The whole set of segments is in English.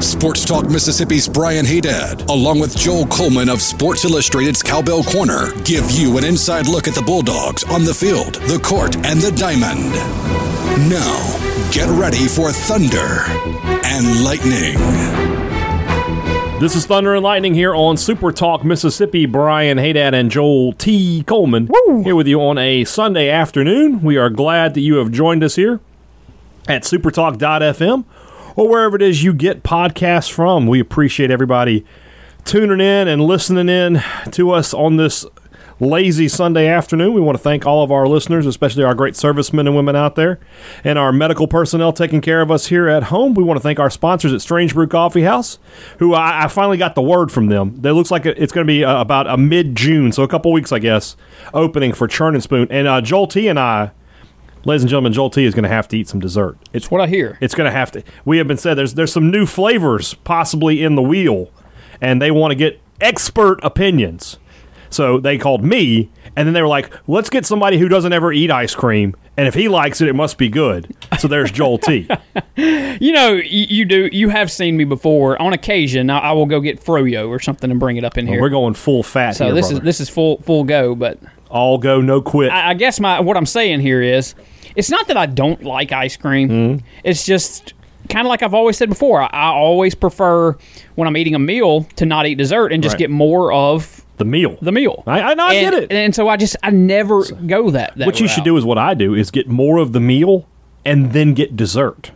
Sports Talk Mississippi's Brian Haddad, along with Joel Coleman of Sports Illustrated's Cowbell Corner, give you an inside look at the Bulldogs on the field, the court, and the diamond. Now, get ready for Thunder and Lightning. This is Thunder and Lightning here on Super Talk Mississippi. Brian Haddad and Joel T. Coleman here with you on a Sunday afternoon. We are glad that you have joined us here at supertalk.fm or wherever it is you get podcasts from. We appreciate everybody tuning in and listening in to us on this lazy Sunday afternoon. We want to thank all of our listeners, especially our great servicemen and women out there, and our medical personnel taking care of us here at home. We want to thank our sponsors at Strange Brew Coffee House, who I, I finally got the word from them. It looks like it's going to be uh, about a mid June, so a couple weeks, I guess, opening for Churn and Spoon. And uh, Joel T and I. Ladies and gentlemen, Joel T is going to have to eat some dessert. It's what I hear. it's going to have to. We have been said there's there's some new flavors possibly in the wheel, and they want to get expert opinions. So they called me, and then they were like, "Let's get somebody who doesn't ever eat ice cream, and if he likes it, it must be good." So there's Joel T. You know, you, you do. You have seen me before. On occasion, I, I will go get froyo or something and bring it up in oh, here. We're going full fat so here, this brother. is this is full full go. But all go no quit. I, I guess my what I'm saying here is, it's not that I don't like ice cream. Mm-hmm. It's just kind of like I've always said before. I, I always prefer when I'm eating a meal to not eat dessert and just Right. get more of the meal. the meal. I, I, I and, get it. And so I just I never go that. that what you should do is what I do is get more of the meal and then get dessert.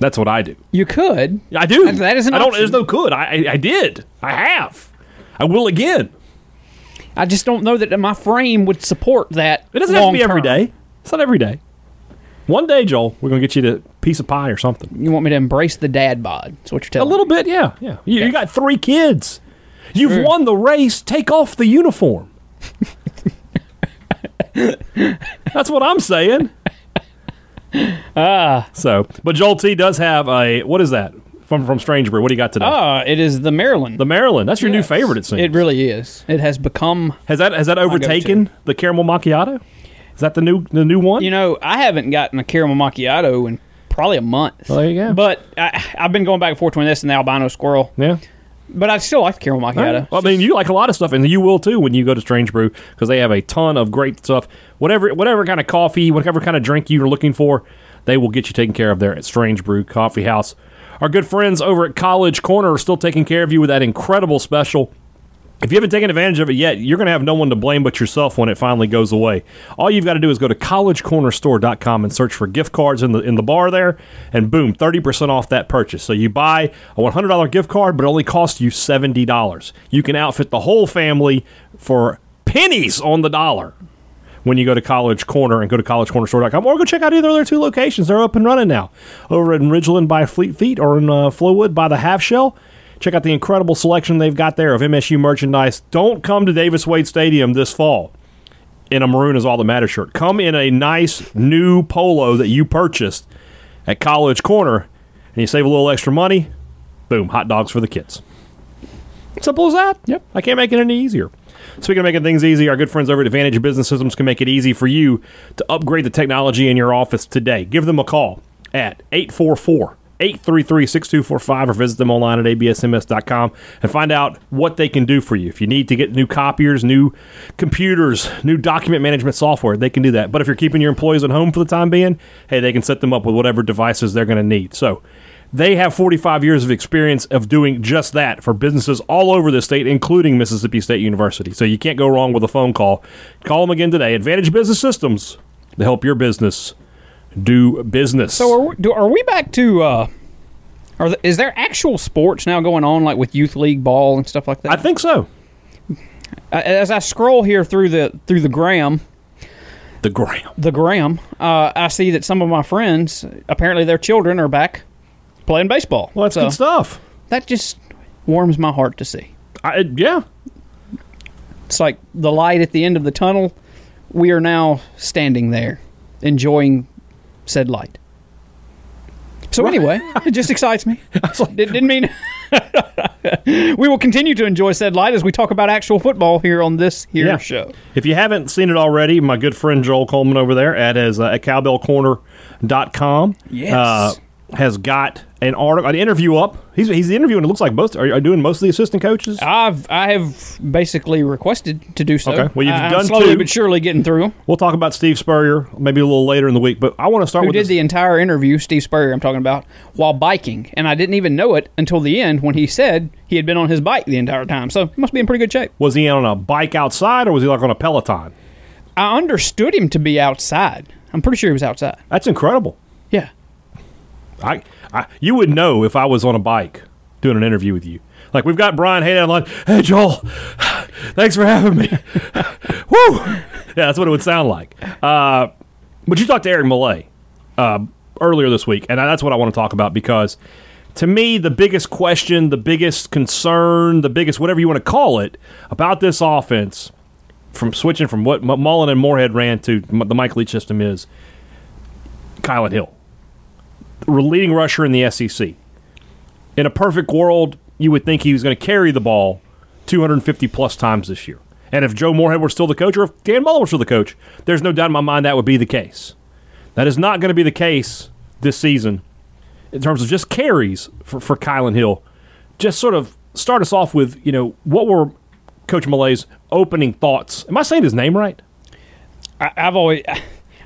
That's what I do. You could. I do. That- that is an I don't. There's no could. I, I did. I have. I will again. I just don't know that my frame would support that. It doesn't have to be every long-term. day. It's not every day. One day, Joel, we're gonna get you a piece of pie or something. You want me to embrace the dad bod? That's what you're telling. A telling little me. bit, yeah, yeah. You, you Okay. got three kids. You've Sure. won the race. Take off the uniform. That's what I'm saying. Ah. So, but Joel T does have a what is that from from Strange Brew? What do you got today? Ah, it is the Maryland. the Maryland. That's your new favorite. It seems. It really is. It has become. has that has that overtaken the caramel macchiato? Is that the new the new one? You know, I haven't gotten a caramel macchiato in probably a month. Well, there you go. But I, I've been going back and forth between this and the albino squirrel. yeah. But I still like the caramel macchiato. Well, I mean, you like a lot of stuff, and you will too when you go to Strange Brew because they have a ton of great stuff. Whatever, whatever kind of coffee, whatever kind of drink you're looking for, they will get you taken care of there at Strange Brew Coffee House. Our good friends over at College Corner are still taking care of you with that incredible special. If you haven't taken advantage of it yet, you're going to have no one to blame but yourself when it finally goes away. All you've got to do is go to collegecornerstore.com and search for gift cards in the in the bar there, and boom, 30% off that purchase. So you buy a $100 gift card, but it only costs you $70. You can outfit the whole family for pennies on the dollar when you go to College Corner and go to collegecornerstore.com or go check out either of their two locations. They're up and running now. Over in Ridgeland by Fleet Feet or in uh, Flowwood by the Half Shell. Check out the incredible selection they've got there of MSU merchandise. Don't come to Davis Wade Stadium this fall in a maroon is all the matter shirt. Come in a nice new polo that you purchased at College Corner and you save a little extra money. Boom, hot dogs for the kids. Simple as that. Yep. I can't make it any easier. Speaking of making things easy, our good friends over at Advantage Business Systems can make it easy for you to upgrade the technology in your office today. Give them a call at 844 833 6245 or visit them online at absms.com and find out what they can do for you. If you need to get new copiers, new computers, new document management software, they can do that. But if you're keeping your employees at home for the time being, hey, they can set them up with whatever devices they're going to need. So, they have 45 years of experience of doing just that for businesses all over the state, including Mississippi State University. So you can't go wrong with a phone call. Call them again today. Advantage Business Systems to help your business do business. So are we, do, are we back to? Uh, are the, is there actual sports now going on, like with youth league ball and stuff like that? I think so. As I scroll here through the through the gram, The Graham. the gram, uh, I see that some of my friends, apparently their children, are back playing baseball. Well, that's So good stuff. That just warms my heart to see. I, yeah. It's like the light at the end of the tunnel. We are now standing there, enjoying said light. So anyway, it just excites me. Did, didn't mean. we will continue to enjoy said light as we talk about actual football here on this here Yeah. show. If you haven't seen it already, my good friend Joel Coleman over there at his uh, at cowbellcorner.com Yes. uh, has got an article, an interview up. He's he's interviewing. It looks like most are, are doing most of the assistant coaches. I've I have basically requested to do so. Okay. Well, you've I- I'm done slowly two. but surely getting through 'em. We'll talk about Steve Spurrier maybe a little later in the week, but I want to start Who with did this. the entire interview? Steve Spurrier. I'm talking about while biking, and I didn't even know it until the end when he said he had been on his bike the entire time. So he must be in pretty good shape. was he on a bike outside or was he like on a Peloton? I understood him to be outside. I'm pretty sure he was outside. That's incredible. Yeah. I, I you would know if I was on a bike doing an interview with you. Like we've got Brian Hayden online. Hey Joel, thanks for having me. Woo! Yeah, that's what it would sound like. Uh, but you talked to Eric Mele uh, earlier this week, and that's what I want to talk about because to me, the biggest question, the biggest concern, the biggest whatever you want to call it about this offense, from switching from what Mullen and Moorhead ran to the Mike Leach system is Kylan Hill leading rusher in the SEC. In a perfect world, you would think he was going to carry the ball 250 plus times this year. And if Joe Moorhead were still the coach, or if Dan Mullen were still the coach, there's no doubt in my mind that would be the case. That is not going to be the case this season in terms of just carries for, for Kylan Hill. Just sort of start us off with, you know, what were Coach Mele's opening thoughts? Am I saying his name right? I, I've always.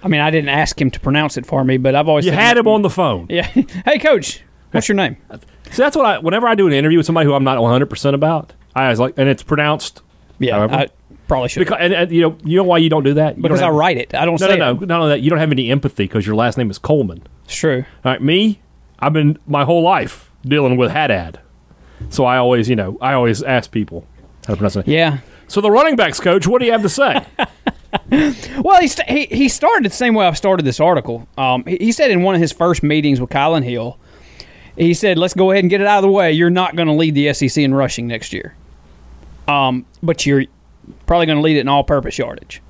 I mean, I didn't ask him to pronounce it for me, but I've always You had him on the phone. Yeah. hey, coach. What's your name? See, that's what I. Whenever I do an interview with somebody who I'm not 100 percent about, I was like, and it's pronounced. Yeah, However. I probably should. Because, and, and you know, you know why you don't do that? You because don't I write it. I don't No, say no, it. no. Not only that, you don't have any empathy because your last name is Coleman. It's true. All right, me, I've been my whole life dealing with Haddad, so I always, you know, I always ask people how to pronounce it. Yeah. So the running backs coach, what do you have to say? Well, he, st- he he started the same way I started this article. Um, he, he said in one of his first meetings with Kylan Hill, he said, "Let's go ahead and get it out of the way. You're not going to lead the SEC in rushing next year, um, but you're probably going to lead it in all-purpose yardage."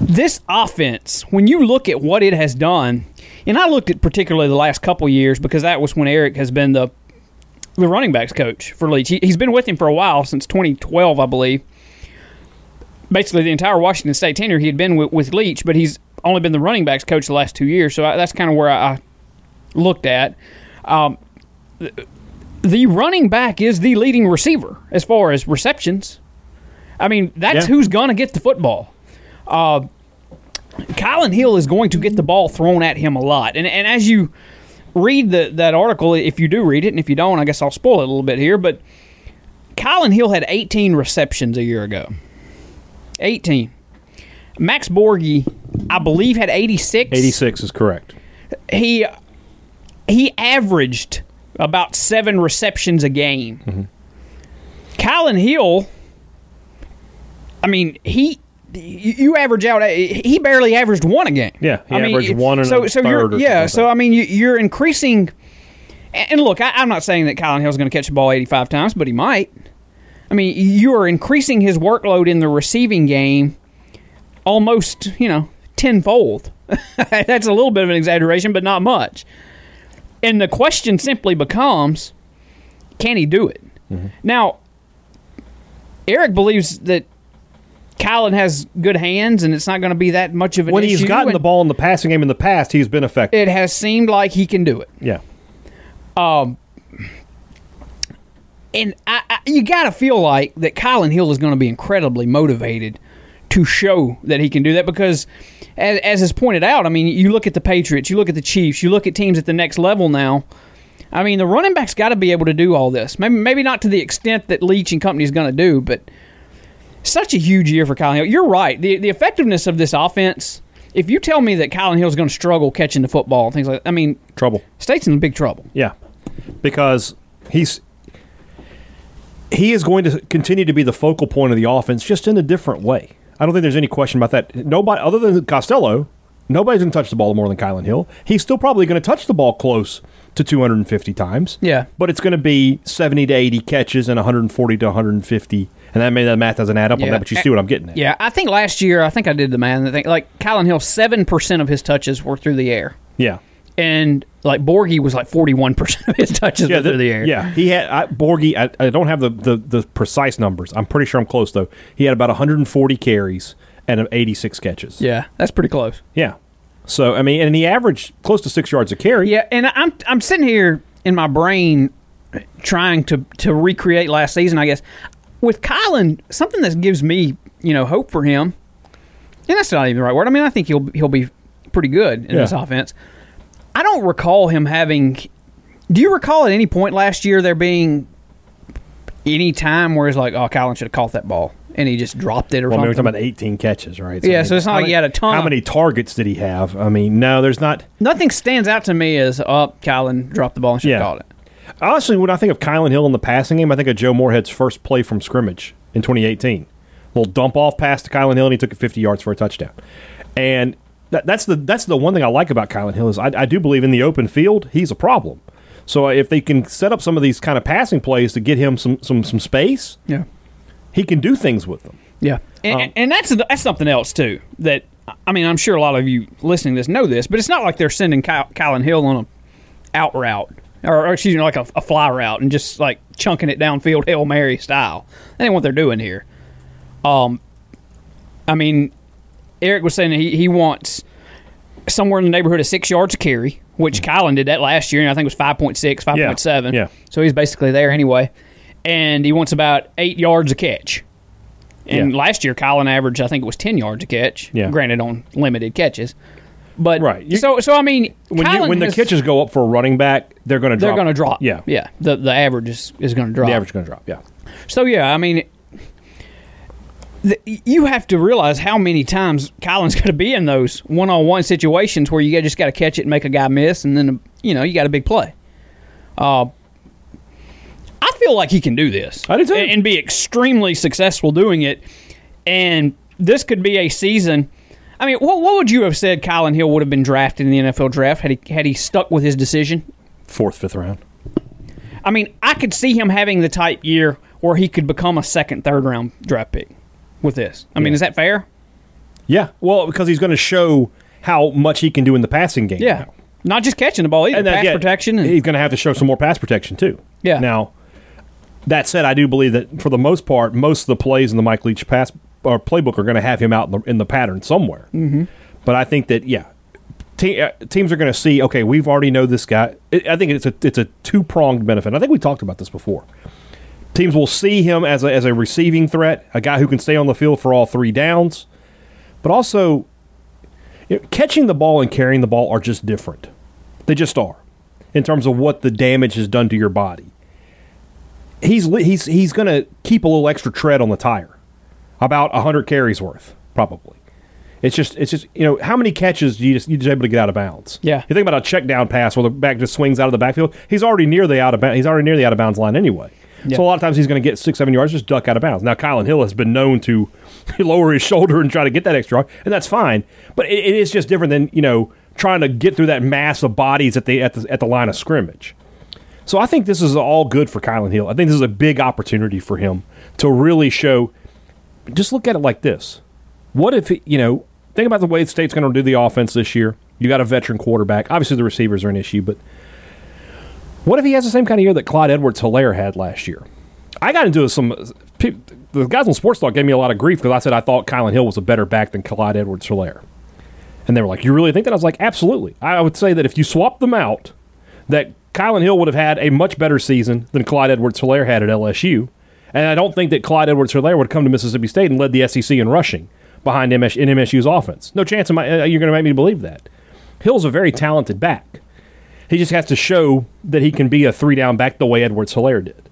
This offense, when you look at what it has done, and I looked at particularly the last couple years because that was when Eric has been the the running backs coach for Leach. He, he's been with him for a while since 2012, I believe basically the entire Washington State tenure, he had been with, with Leach, but he's only been the running backs coach the last two years. So I, that's kind of where I, I looked at. Um, the, the running back is the leading receiver as far as receptions. I mean, that's Yeah. who's going to get the football. Uh, Kylan Hill is going to get the ball thrown at him a lot. And, and as you read the, that article, if you do read it, and if you don't, I guess I'll spoil it a little bit here, but Kylan Hill had 18 receptions a year ago. 18. Max Borghi, I believe, had 86. 86 is correct. He he averaged about seven receptions a game. Mm-hmm. Kylan Hill, I mean, he you average out. He barely averaged one a game. Yeah, he I mean, averaged one and so, a so you're, yeah. So I mean, you, you're increasing. And look, I, I'm not saying that Kylan Hill's going to catch the ball 85 times, but he might. I mean, you are increasing his workload in the receiving game almost, you know, tenfold. That's a little bit of an exaggeration, but not much. And the question simply becomes can he do it? Mm-hmm. Now, Eric believes that Kylan has good hands and it's not going to be that much of an When issue. he's gotten the ball in the passing game in the past, he's been effective. It has seemed like he can do it. yeah. And I, I, you got to feel like that Kylan Hill is going to be incredibly motivated to show that he can do that because, as, as is pointed out, I mean, you look at the Patriots, you look at the Chiefs, you look at teams at the next level now. I mean, the running back's got to be able to do all this. Maybe, maybe not to the extent that Leach and company is going to do, but such a huge year for Kylan Hill. You're right. The, the effectiveness of this offense, if you tell me that Kylan Hill is going to struggle catching the football and things like that, I mean, Trouble. State's in big trouble. Yeah, because he's he is going to continue to be the focal point of the offense, just in a different way. I don't think there's any question about that. Nobody other than Costello, nobody's going to touch the ball more than Kylan Hill. He's still probably going to touch the ball close to 250 times. Yeah. but it's going to be 70 to 80 catches and 140 to 150 and that may that math doesn't add up on that, but you see what I'm getting at. Yeah, I think last year, I think I did the math. I think like Kylan Hill, seven percent of his touches were through the air, yeah, and like Borghi was like forty-one percent of his touches yeah. the- through the air. Yeah, he had I, Borghi. I, I don't have the, the the precise numbers. I'm pretty sure I'm close though. He had about 140 carries and 86 catches. yeah, that's pretty close. Yeah. So I mean, and he averaged close to six yards a carry. Yeah, and I'm I'm sitting here in my brain trying to to recreate last season. I guess with Kylan, something that gives me you know hope for him, and that's not even the right word. I mean, I think he'll he'll be pretty good in Yeah. this offense. I don't recall him having. Do you recall at any point last year there being any time where it's like, oh, Kylan should have caught that ball and he just dropped it or Well, I mean, we're something? talking about 18 catches, right? Yeah, I mean, so it's not like many- he had a ton How many targets did he have? I mean, no, there's not. Nothing stands out to me as, oh, Kylan dropped the ball and should have Yeah. caught it. Honestly, when I think of Kylan Hill in the passing game, I think of Joe Moorhead's first play from scrimmage in 2018. little dump off pass to Kylan Hill, and he took it 50 yards for a touchdown. And that, that's the that's the one thing I like about Kylan Hill is I, I do believe in the open field he's a problem. So if they can set up some of these kind of passing plays to get him some some some space, Yeah. he can do things with them. Yeah, and, Um, and that's that's something else too. That I mean, I'm sure a lot of you listening to this know this, but it's not like they're sending Ky- Kylan Hill on a out route or, or excuse me, like a, a fly route and just like chunking it downfield hail mary style. That ain't what they're doing here. Um, I mean, Eric was saying that he he wants somewhere in the neighborhood of six yards a carry, which mm-hmm. Kylan did that last year, and I think it was 5.6, 5.7. yeah. So he's basically there anyway. And he wants about eight yards a catch. And Yeah. last year, Kylan averaged, I think it was 10 yards a catch, Yeah. granted on limited catches. But Right. You- so, so I mean, When you, Kylan when the has- catches go up for a running back, they're going to they're drop. going to drop. Yeah, Yeah. The, the average is, is going to drop. The average is going to drop. Yeah. So yeah, I mean, the, you have to realize how many times Kylan's going to be in those one-on-one situations where you just got to catch it and make a guy miss, and then you know you got a big play. Uh, I feel like he can do this. I do too. and, and be extremely successful doing it. And this could be a season. I mean, what what would you have said? Kylan Hill would have been drafted in the NFL draft had he had he stuck with his decision. Fourth, fifth round. I mean, I could see him having the type year where he could become a second, third round draft pick with this. I mean, is that fair? Yeah. Well, because he's going to show how much he can do in the passing game. Yeah. now. Not just catching the ball either, that- pass yeah, protection. And, he's going to have to show some more pass protection too. Yeah. Now, that said, I do believe that for the most part, most of the plays in the Mike Leach pass or playbook are going to have him out in the, in the pattern somewhere. Mm-hmm. But I think that yeah, te- uh, teams are going to see. Okay, we've already know this guy. It, I think it's a it's a two pronged benefit. I think we talked about this before. Teams will see him as a, as a receiving threat, a guy who can stay on the field for all three downs, but also you know, catching the ball and carrying the ball are just different. They just are in terms of what the damage has done to your body. He's he's he's going to keep a little extra tread on the tire, about hundred carries worth probably. It's just it's just you know how many catches do you just you just able to get out of bounds? Yeah. you think about a check down pass where the back just swings out of the backfield. He's already near the out of bounds. He's already near the out of bounds line anyway. So a lot of times he's going to get six seven yards, just duck out of bounds. Now Kylan Hill has been known to lower his shoulder and try to get that extra, yard, and that's fine. But it, it is just different than you know trying to get through that mass of bodies at the at the at the line of scrimmage. So I think this is all good for Kylan Hill. I think this is a big opportunity for him to really show. Just look at it like this: What if you know? Think about the way the state's going to do the offense this year. You got a veteran quarterback. Obviously, the receivers are an issue, but what if he has the same kind of year that Clyde Edwards Helaire had last year? I got into some. The guys on Sports Talk gave me a lot of grief because I said I thought Kylan Hill was a better back than Clyde Edwards Helaire. And they were like, You really think that? I was like, Absolutely. I would say that if you swap them out, that Kylan Hill would have had a much better season than Clyde Edwards Helaire had at LSU. And I don't think that Clyde Edwards Helaire would come to Mississippi State and led the SEC in rushing behind MS, in MSU's offense. No chance I, uh, you're going to make me believe that. Hill's a very talented back. He just has to show that he can be a three down back the way Edwards Helaire did.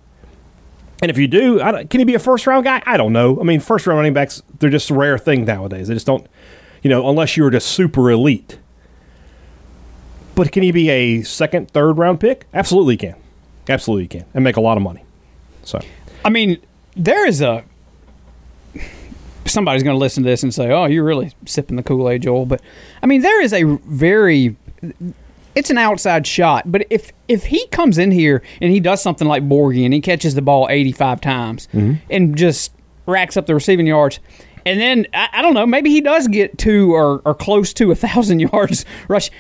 And if you do, can he be a first round guy? I don't know. I mean, first round running backs, they're just a rare thing nowadays. They just don't, you know, unless you're just super elite. But can he be a second, third round pick? Absolutely he can. Absolutely he can. And make a lot of money. So, I mean, there is a. Somebody's going to listen to this and say, "Oh, you're really sipping the Kool Aid, Joel." But I mean, there is a very. It's an outside shot, but if if he comes in here and he does something like Borghi and he catches the ball 85 times mm-hmm. and just racks up the receiving yards. And then I, I don't know, maybe he does get to or, or close to a thousand yards rush.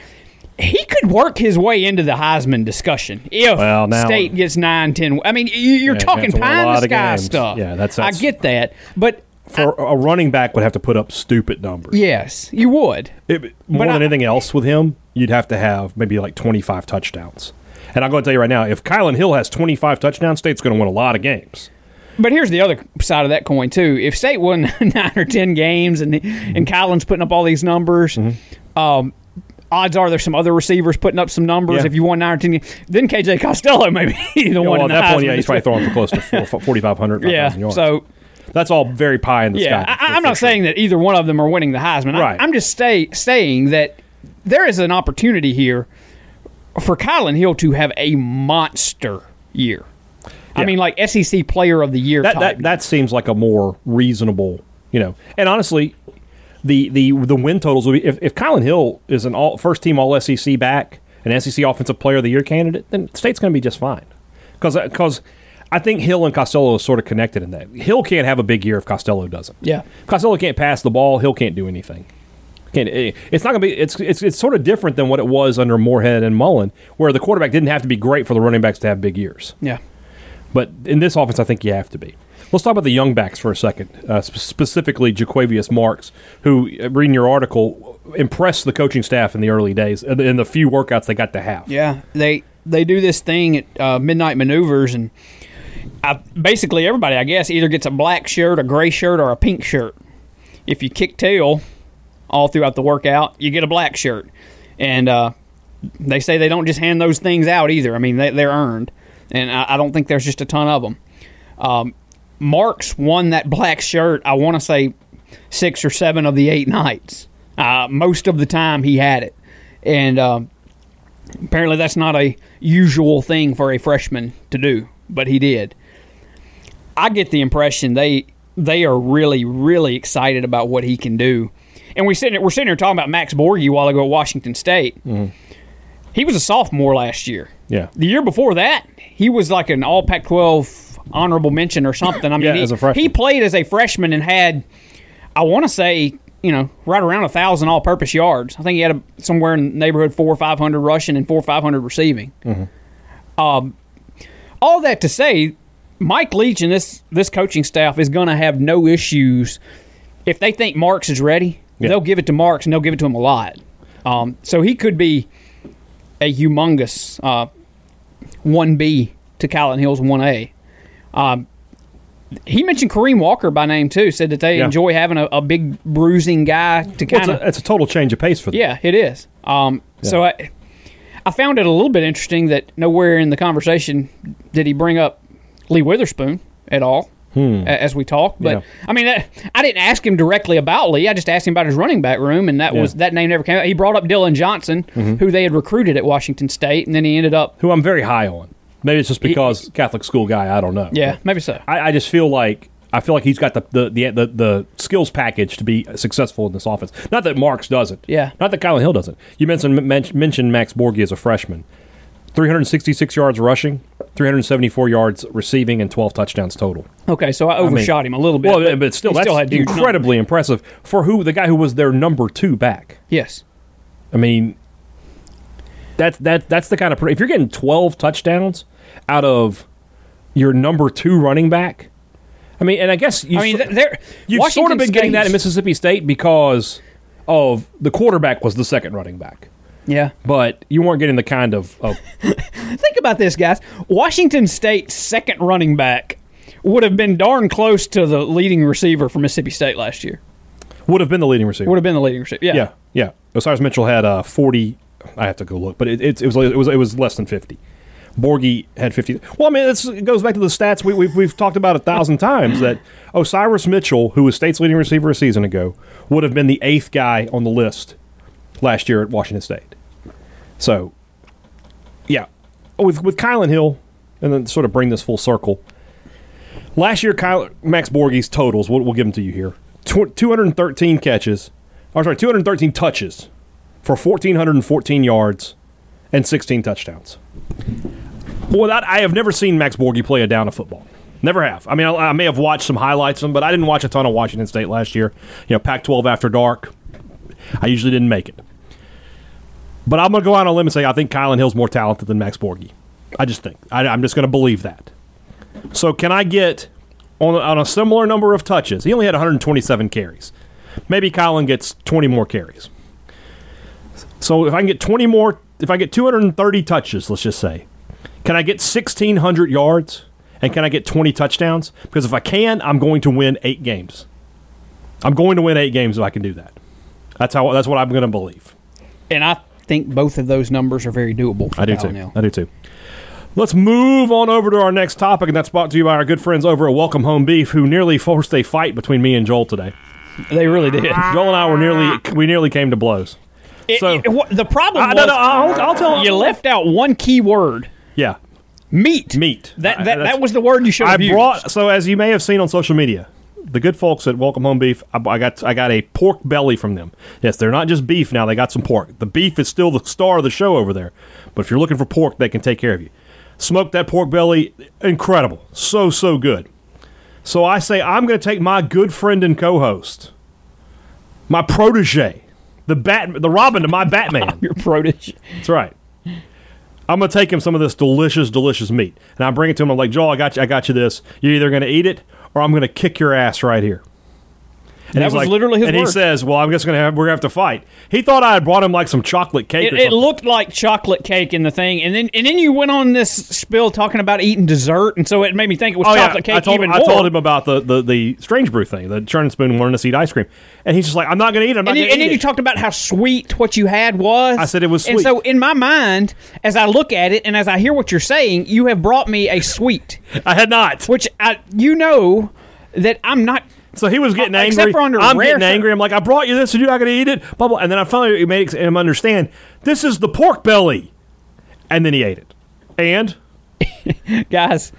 He could work his way into the Heisman discussion if Well, now- State gets nine, ten. I mean, you- you're Yeah, talking pie in the sky games. stuff. Yeah, that's- that's- I get that, but For a running back would have to put up stupid numbers. yes, you would. It- more But than I- anything else with him, you'd have to have maybe like 25 touchdowns. And I'm going to tell you right now, if Kylan Hill has 25 touchdowns, State's going to win a lot of games. But here's the other side of that coin too. If State won nine or ten games and and Kylan's putting up all these numbers, um, odds are there's some other receivers putting up some numbers. Yeah. If you won nine or ten, then KJ Costello may be the one. well, at that point, yeah, he's probably throwing for close to four- 4,500, 5,000 yeah. yards. So that's all very pie in the yeah, sky. I, I'm not saying that either one of them are winning the Heisman. I- Right. I'm just stay, saying that there is an opportunity here for Kylan Hill to have a monster year. I mean, like SEC Player of the Year. that, that that seems like a more reasonable, you know. And honestly, the the the win totals will be if, if Kylan Hill is an all first team All SEC back, an SEC Offensive Player of the Year candidate, then State's going to be just fine. Because because I think Hill and Costello are sort of connected in that. Hill can't have a big year if Costello doesn't. yeah. Costello can't pass the ball. Hill can't do anything. Can't, eh, it's not going to be. It's, it's it's sort of different than what it was under Moorhead and Mullen, where the quarterback didn't have to be great for the running backs to have big years. Yeah. But in this offense, I think you have to be. Let's talk about the young backs for a second, uh, sp- specifically Jo'quavious Marks, who, uh, reading your article, impressed the coaching staff in the early days, in the few workouts they got to have. Yeah, they they do this thing at uh, midnight maneuvers, and I, basically everybody, I guess, either gets a black shirt, a gray shirt, or a pink shirt. If you kick tail all throughout the workout, you get a black shirt, and uh, they say they don't just hand those things out either. I mean, they, they're earned, and I, I don't think there's just a ton of them. Um, Marks won that black shirt. I want to say six or seven of the eight nights. Uh, most of the time, he had it, and. Um, Apparently, that's not a usual thing for a freshman to do, but he did. I get the impression they they are really really excited about what he can do. And we sitting we're sitting here talking about Max Borghi a while ago at Washington State. He was a sophomore last year. Yeah. The year before that, he was like an All Pac-12 honorable mention or something. I mean, Yeah, he, as a freshman. he played as a freshman and had, I want to say, you know, right around a thousand all-purpose yards. I think he had a, somewhere in the neighborhood four or five hundred rushing and four or five hundred receiving. Um, all that to say, Mike Leach and this this coaching staff is going to have no issues if they think Marks is ready. Yeah. They'll give it to Marks and they'll give it to him a lot. Um, so he could be a humongous uh, 1B to Kylan Hill's 1A. Um, he mentioned Kareem Walker by name too. Said that they Yeah. enjoy having a, a big bruising guy to kind it's, of. a, it's a total change of pace for them. Yeah, it is. Um, So I, I found it a little bit interesting that nowhere in the conversation did he bring up Lee Witherspoon at all a- as we talk. But Hmm. Yeah. I mean, that, I didn't ask him directly about Lee. I just asked him about his running back room, and that Yeah. was that name never came. out. He brought up Dillon Johnson, who they had recruited at Washington State, and then he ended up. Who I'm very high on. Maybe it's just because Catholic school guy. I don't know. Yeah, maybe so. I, I just feel like I feel like he's got the the, the the the skills package to be successful in this offense. Not that Marks doesn't. Yeah. Not that Kylan Hill doesn't. You mentioned mentioned Max Borghi as a freshman. 366 yards rushing, 374 yards receiving, and 12 touchdowns total. Okay, so I overshot him a little bit. Well, but, still, he that's huge incredibly impressive for who the guy who was their number two back. Yes. I mean, that's that that's the kind of if you're getting 12 touchdowns out of your number two running back. I mean, and I guess you I mean, so- th- you've Washington sort of been getting that in Mississippi State because of the quarterback was the second running back, Yeah. but you weren't getting the kind of, of Think about this, guys. Washington State's second running back would have been darn close to the leading receiver for Mississippi State last year. would have been the leading receiver. Would have been the leading receiver. Yeah. yeah, yeah. Osiris Mitchell had uh, 40. I have to go look, but it, it, it was it was it was less than 50. Borghi had 50. Well, I mean, it goes back to the stats we, we've, we've talked about a thousand times that Osiris Mitchell, who was State's leading receiver a season ago, would have been the eighth guy on the list last year at Washington State. So, yeah, with with Kylan Hill, and then sort of bring this full circle. Last year, Kyle, Max Borghi's totals, we'll, we'll give them to you here. Tw- 213 catches, or sorry, 213 touches for 1,414 yards and 16 touchdowns. Well, that, I have never seen Max Borghi play a down of football. Never have. I mean, I, I may have watched some highlights, of them, but I didn't watch a ton of Washington State last year. You know, Pac-12 after dark. I usually didn't make it. But I'm going to go out on a limb and say I think Kylan Hill's more talented than Max Borghi. I just think. I, I'm just going to believe that. So can I get on, on a similar number of touches? He only had 127 carries. Maybe Kylan gets 20 more carries. So if I can get 20 more, if I get 230 touches, let's just say, can I get 1,600 yards? And can I get 20 touchdowns? Because if I can, I'm going to win eight games. I'm going to win eight games if I can do that. That's how. That's what I'm going to believe. And I think both of those numbers are very doable. For I do too. I do too. Let's move on over to our next topic, and that's brought to you by our good friends over at Welcome Home Beef, who nearly forced a fight between me and Joel today. They really did. Joel and I were nearly we nearly came to blows. It- So- it- the problem I, was no, no, I'll, I'll tell you left out one key word: Yeah, meat. meat. That that, that was the word you should I brought so as you may have seen on social media, the good folks at Welcome Home Beef. I, I got I got a pork belly from them. Yes, they're not just beef now; they got some pork. The beef is still the star of the show over there, but if you're looking for pork, they can take care of you. Smoked that pork belly, incredible, so so good. So I say I'm going to take my good friend and co-host, my protege, the bat, the Robin to my Batman. your protege. That's right. I'm gonna take him some of this delicious, delicious meat, and I bring it to him. I'm like, Joel, I got you. I got you this. You're either gonna eat it, or I'm gonna kick your ass right here. And That was like- literally his And he says, "Well, I'm just gonna have. We're gonna have to fight." He thought I had brought him like some chocolate cake. It, it looked like chocolate cake in the thing, and then and then you went on this spill talking about eating dessert, and so it made me think it was Oh yeah, chocolate cake I told, even I more. told him about the, the, the strange brew thing, the churn and spoon wanting us to eat ice cream, and he's just like, "I'm not gonna eat it. I'm not and, gonna and eat then it." you talked about how sweet what you had was. I said it was And so in my mind, as I look at it and as I hear what you're saying, you have brought me a sweet, I had not. which I, you know that I'm not. So he was getting Uh, angry. except for under I'm getting angry. I'm like, I brought you this, and you're not going to eat it. Blah, blah. And then I finally made him understand this is the pork belly, and then he ate it. And guys.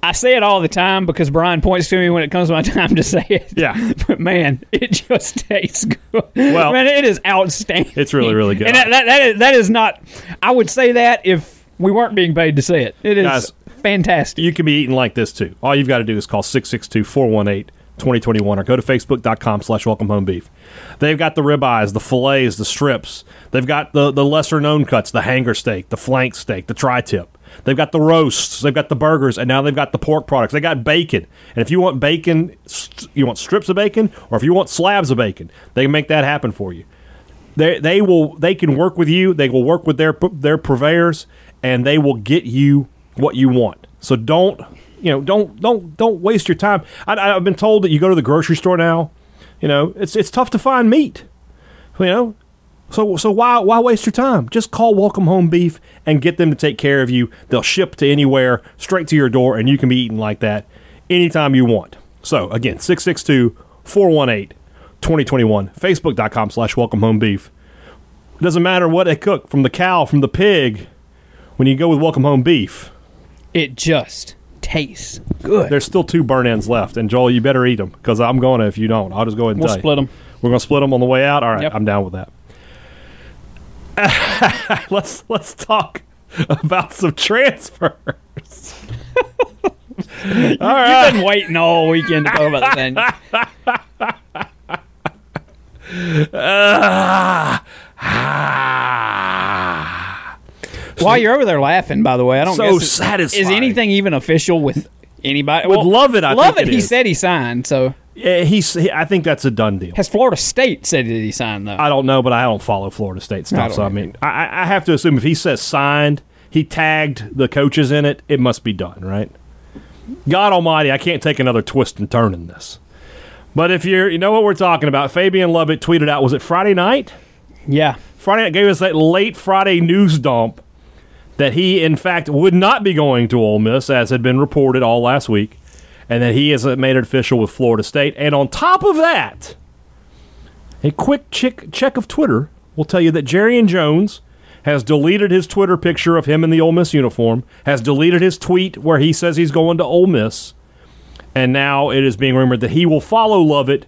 I say it all the time because Brian points to me when it comes my time to say it. Yeah. but man, it just tastes good. Well, man, it is outstanding. it's really, really good. And that, that, that, is, that is not. I would say that if we weren't being paid to say it. It is Guys, fantastic. you can be eating like this too. All you've got to do is call 662 418 2021 or go to facebook.com slash welcome home beef. They've got the ribeyes, the fillets, the strips. They've got the, the lesser known cuts, the hanger steak, the flank steak, the tri tip. They've got the roasts, they've got the burgers, and now they've got the pork products. They got bacon. And if you want bacon, you want strips of bacon, or if you want slabs of bacon, they can make that happen for you. They, they will they can work with you. They will work with their their purveyors, and they will get you what you want. So don't you know don't don't don't waste your time. I, I've been told that you go to the grocery store now. You know it's it's tough to find meat. You know, so so why why waste your time? Just call Welcome Home Beef and get them to take care of you. They'll ship to anywhere, straight to your door, and you can be eating like that anytime you want. So again, 662 418 2021, Facebook.com slash Welcome Home Beef. It doesn't matter what they cook, from the cow, from the pig, when you go with Welcome Home Beef, It just tastes good. there's still two burn ends left. And Joel, you better eat them because I'm going to if you don't. I'll just go ahead and We'll tell you. split them. We're gonna split them on the way out. All right, Yep. I'm down with that. let's let's talk about some transfers. You've been waiting all weekend to talk about that. While you're over there laughing, by the way, I don't So guess it- satisfying. Is anything even official with anybody? With Lovett, I Lovett, think it he said he signed. So Yeah, he's. He, I think that's a done deal. has Florida State said that he signed though? I don't know, but I don't follow Florida State stuff. don't So I mean, I, I- I have to assume if he says signed, he tagged the coaches in it. It must be done, right? God Almighty, I can't take another twist and turn in this. But if you're, you know what we're talking about. Fabien Lovett tweeted out. Was it Friday night? yeah, Friday night gave us that late Friday news dump that he, in fact, would not be going to Ole Miss, as had been reported all last week, and that he has made it official with Florida State. And on top of that, a quick check, check of Twitter will tell you that Jerrion Jones has deleted his Twitter picture of him in the Ole Miss uniform, has deleted his tweet where he says he's going to Ole Miss, and now it is being rumored that he will follow Lovett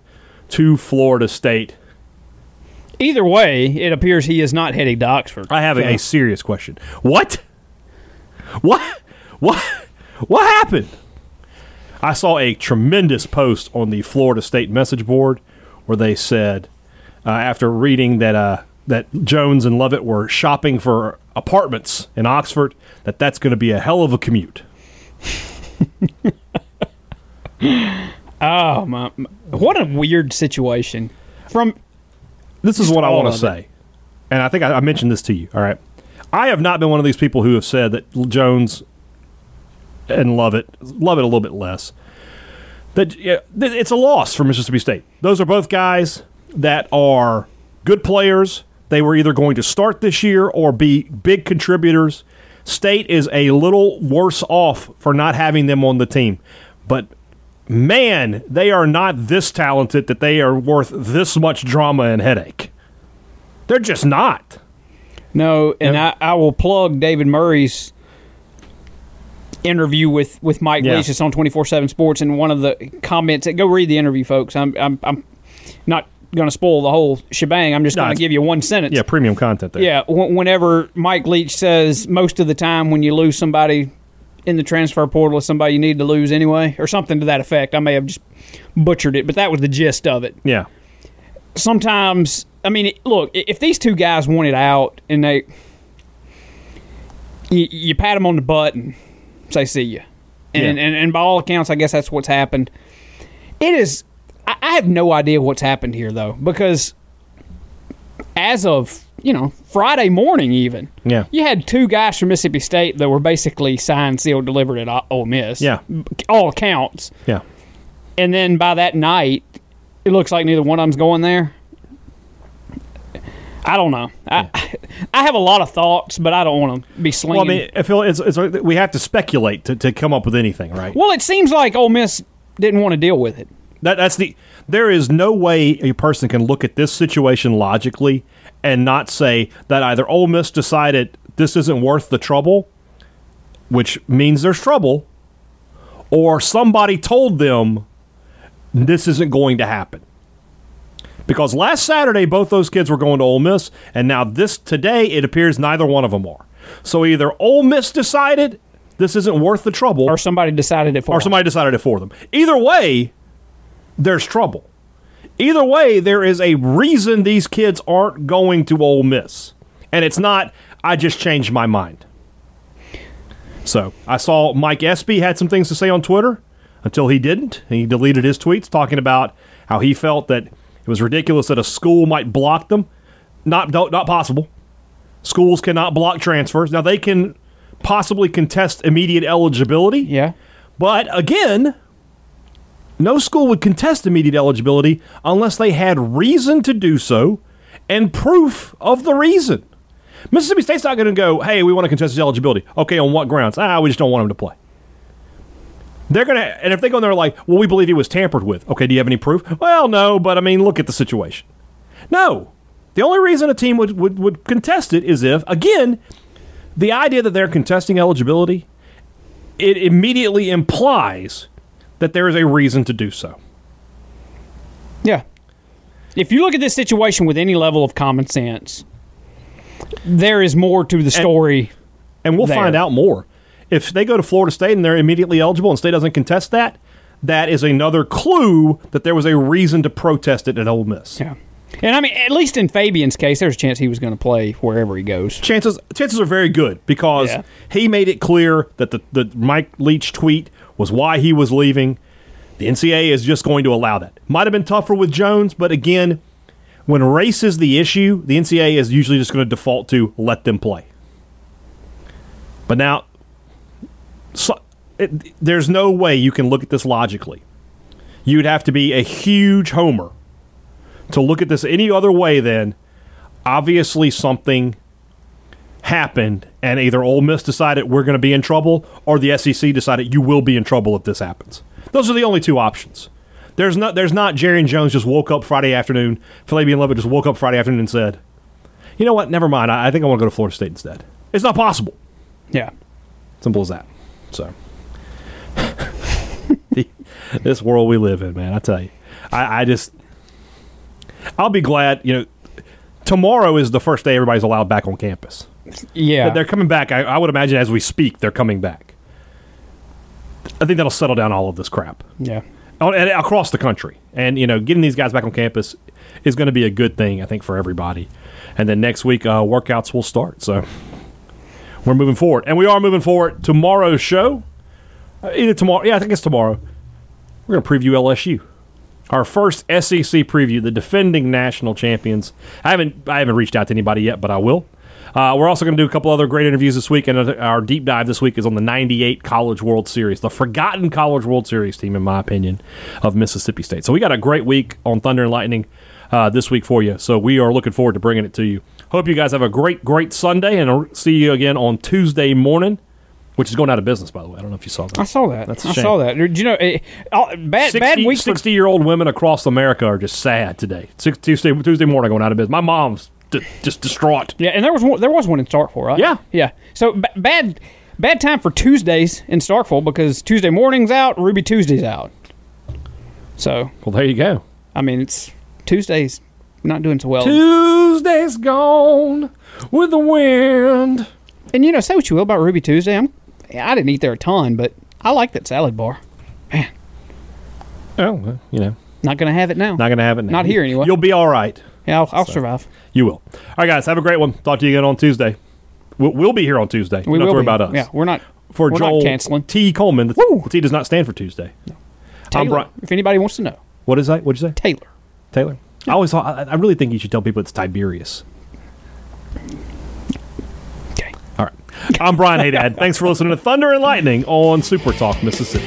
to Florida State. Either way, it appears he is not heading to Oxford. I have a, So- a serious question. What? What? What? What happened? I saw a tremendous post on the Florida State message board where they said, uh, after reading that uh, that Jones and Lovett were shopping for apartments in Oxford, that that's going to be a hell of a commute. Oh my! my- What a weird situation. From This is what I want to say, and I think I, I mentioned this to you. All right, I have not been one of these people who have said that Jones and love it, love it a little bit less. That yeah, it's a loss for Mississippi State. Those are both guys that are good players. They were either going to start this year or be big contributors. State is a little worse off for not having them on the team, but man, they are not this talented that they are worth this much drama and headache. They're just not. no, and I, I will plug David Murray's interview with with Mike Yeah. Leach. It's on twenty four seven Sports, and one of the comments. Go read the interview, folks. I'm I'm, I'm not going to spoil the whole shebang. I'm just No, going to give you one sentence. Yeah, premium content there. Yeah, wh- whenever Mike Leach says most of the time when you lose somebody in the transfer portal is somebody you need to lose anyway, or something to that effect. I may have just butchered it, but that was the gist of it. Yeah. Sometimes, I mean, look, if these two guys wanted out and they, you, you pat them on the butt and say see you, and, Yeah. and and by all accounts, I guess that's what's happened. It is. I, I have no idea what's happened here though, because as of you know Friday morning, even Yeah. you had two guys from Mississippi State that were basically signed, sealed, delivered at Ole Miss. Yeah. all accounts. Yeah. And then by that night, it looks like neither one of them's going there. I don't know. I I have a lot of thoughts, but I don't want to be slinging. Well, I mean, I feel it's, it's we have to speculate to, to come up with anything, right? Well, it seems like Ole Miss didn't want to deal with it. That that's the there is no way a person can look at this situation logically and not say that either Ole Miss decided this isn't worth the trouble, which means there's trouble, or somebody told them this isn't going to happen. Because last Saturday both those kids were going to Ole Miss, and now this today it appears neither one of them are. So either Ole Miss decided this isn't worth the trouble, Or somebody decided it for or them. somebody decided it for them. Either way, there's trouble. Either way, there is a reason these kids aren't going to Ole Miss, and it's not. I just changed my mind. So I saw Mike Espy had some things to say on Twitter until he didn't. He deleted his tweets talking about how he felt that it was ridiculous that a school might block them. Not don't- not possible. Schools cannot block transfers. Now they can possibly contest immediate eligibility. Yeah. But again, no school would contest immediate eligibility unless they had reason to do so and proof of the reason. Mississippi State's not going to go, hey, we want to contest his eligibility. Okay, on what grounds? Ah, we just don't want him to play. They're going to, and if they go in there like, well, we believe he was tampered with. Okay, do you have any proof? Well, no, but I mean, look at the situation. No. The only reason a team would, would, would contest it is if, again, the idea that they're contesting eligibility it immediately implies that there is a reason to do so. Yeah. If you look at this situation with any level of common sense, there is more to the story. And we'll There. find out more. If they go to Florida State and they're immediately eligible and State doesn't contest that, that is another clue that there was a reason to protest it at Ole Miss. yeah. And I mean, at least in Fabien's case, there's a chance he was going to play wherever he goes. Chances chances are very good because Yeah. he made it clear that the, the Mike Leach tweet was why he was leaving. The NCAA is just going to allow that. Might have been tougher with Jones, but again, when race is the issue, the NCAA is usually just going to default to let them play. But now, so, it, there's no way you can look at this logically. You'd have to be a huge homer to look at this any other way than obviously something happened and either Ole Miss decided we're going to be in trouble or the SEC decided you will be in trouble if this happens. Those are the only two options. There's not there's not Jerrion Jones just woke up Friday afternoon, Fabien Lovett just woke up Friday afternoon and said, "You know what? Never mind. I, I think I want to go to Florida State instead." It's not possible. Yeah. Simple as that. So, the, this world we live in, man, I tell you, I, I just, I'll be glad. You know, tomorrow is the first day everybody's allowed back on campus. Yeah. They're coming back. I, I would imagine as we speak, they're coming back. I think that'll settle down all of this crap Yeah. And across the country. And you know, getting these guys back on campus is going to be a good thing, I think, for everybody. And then next week, uh, workouts will start. So we're moving forward, and we are moving forward. Tomorrow's show, uh, either tomorrow, yeah, I think it's tomorrow. We're going to preview LSU, our first SEC preview, the defending national champions. I haven't, I haven't reached out to anybody yet, but I will. Uh, we're also going to do a couple other great interviews this week, and our deep dive this week is on the 98 College World Series, the forgotten College World Series team, in my opinion, of Mississippi State. So we got a great week on Thunder and Lightning uh, this week for you. So we are looking forward to bringing it to you. Hope you guys have a great, great Sunday, and I'll see you again on Tuesday morning. Which is going out of business, by the way. I don't know if you saw that. I saw that. That's a I shame. saw that. Did you know? It, all, bad 60, bad week for 60 year old women across America are just sad today. Six, Tuesday, Tuesday morning going out of business. My mom's d- just distraught. Yeah, and there was one, there was one in Starkville, right? Yeah. yeah. So b- bad bad time for Tuesdays in Starkville because Tuesday morning's out, Ruby Tuesday's out. So Well, there you go. I mean, it's Tuesdays not doing so well. Tuesday's gone with the wind. and you know, say what you will about Ruby Tuesday. I'm I didn't eat there a ton, but I like that salad bar. Man, Oh, well, uh, you know, not gonna have it now. not going to have it now. Not here anyway. You'll be all right. yeah, I'll, I'll survive. You will. All right, guys, have a great one. Talk to you again on Tuesday. We'll, we'll be here on Tuesday. We Don't will worry be. about us. Yeah, we're not. For we're Joel not canceling. T. Coleman, the, Woo! T does not stand for Tuesday. I'm Taylor, Bri- if anybody wants to know, What is that? What'd you say? Taylor. Taylor? I always thought, I, I really think you should tell people it's Tiberius. Okay. All right. I'm Brian Haddad. Thanks for listening to Thunder and Lightning on Super Talk, Mississippi.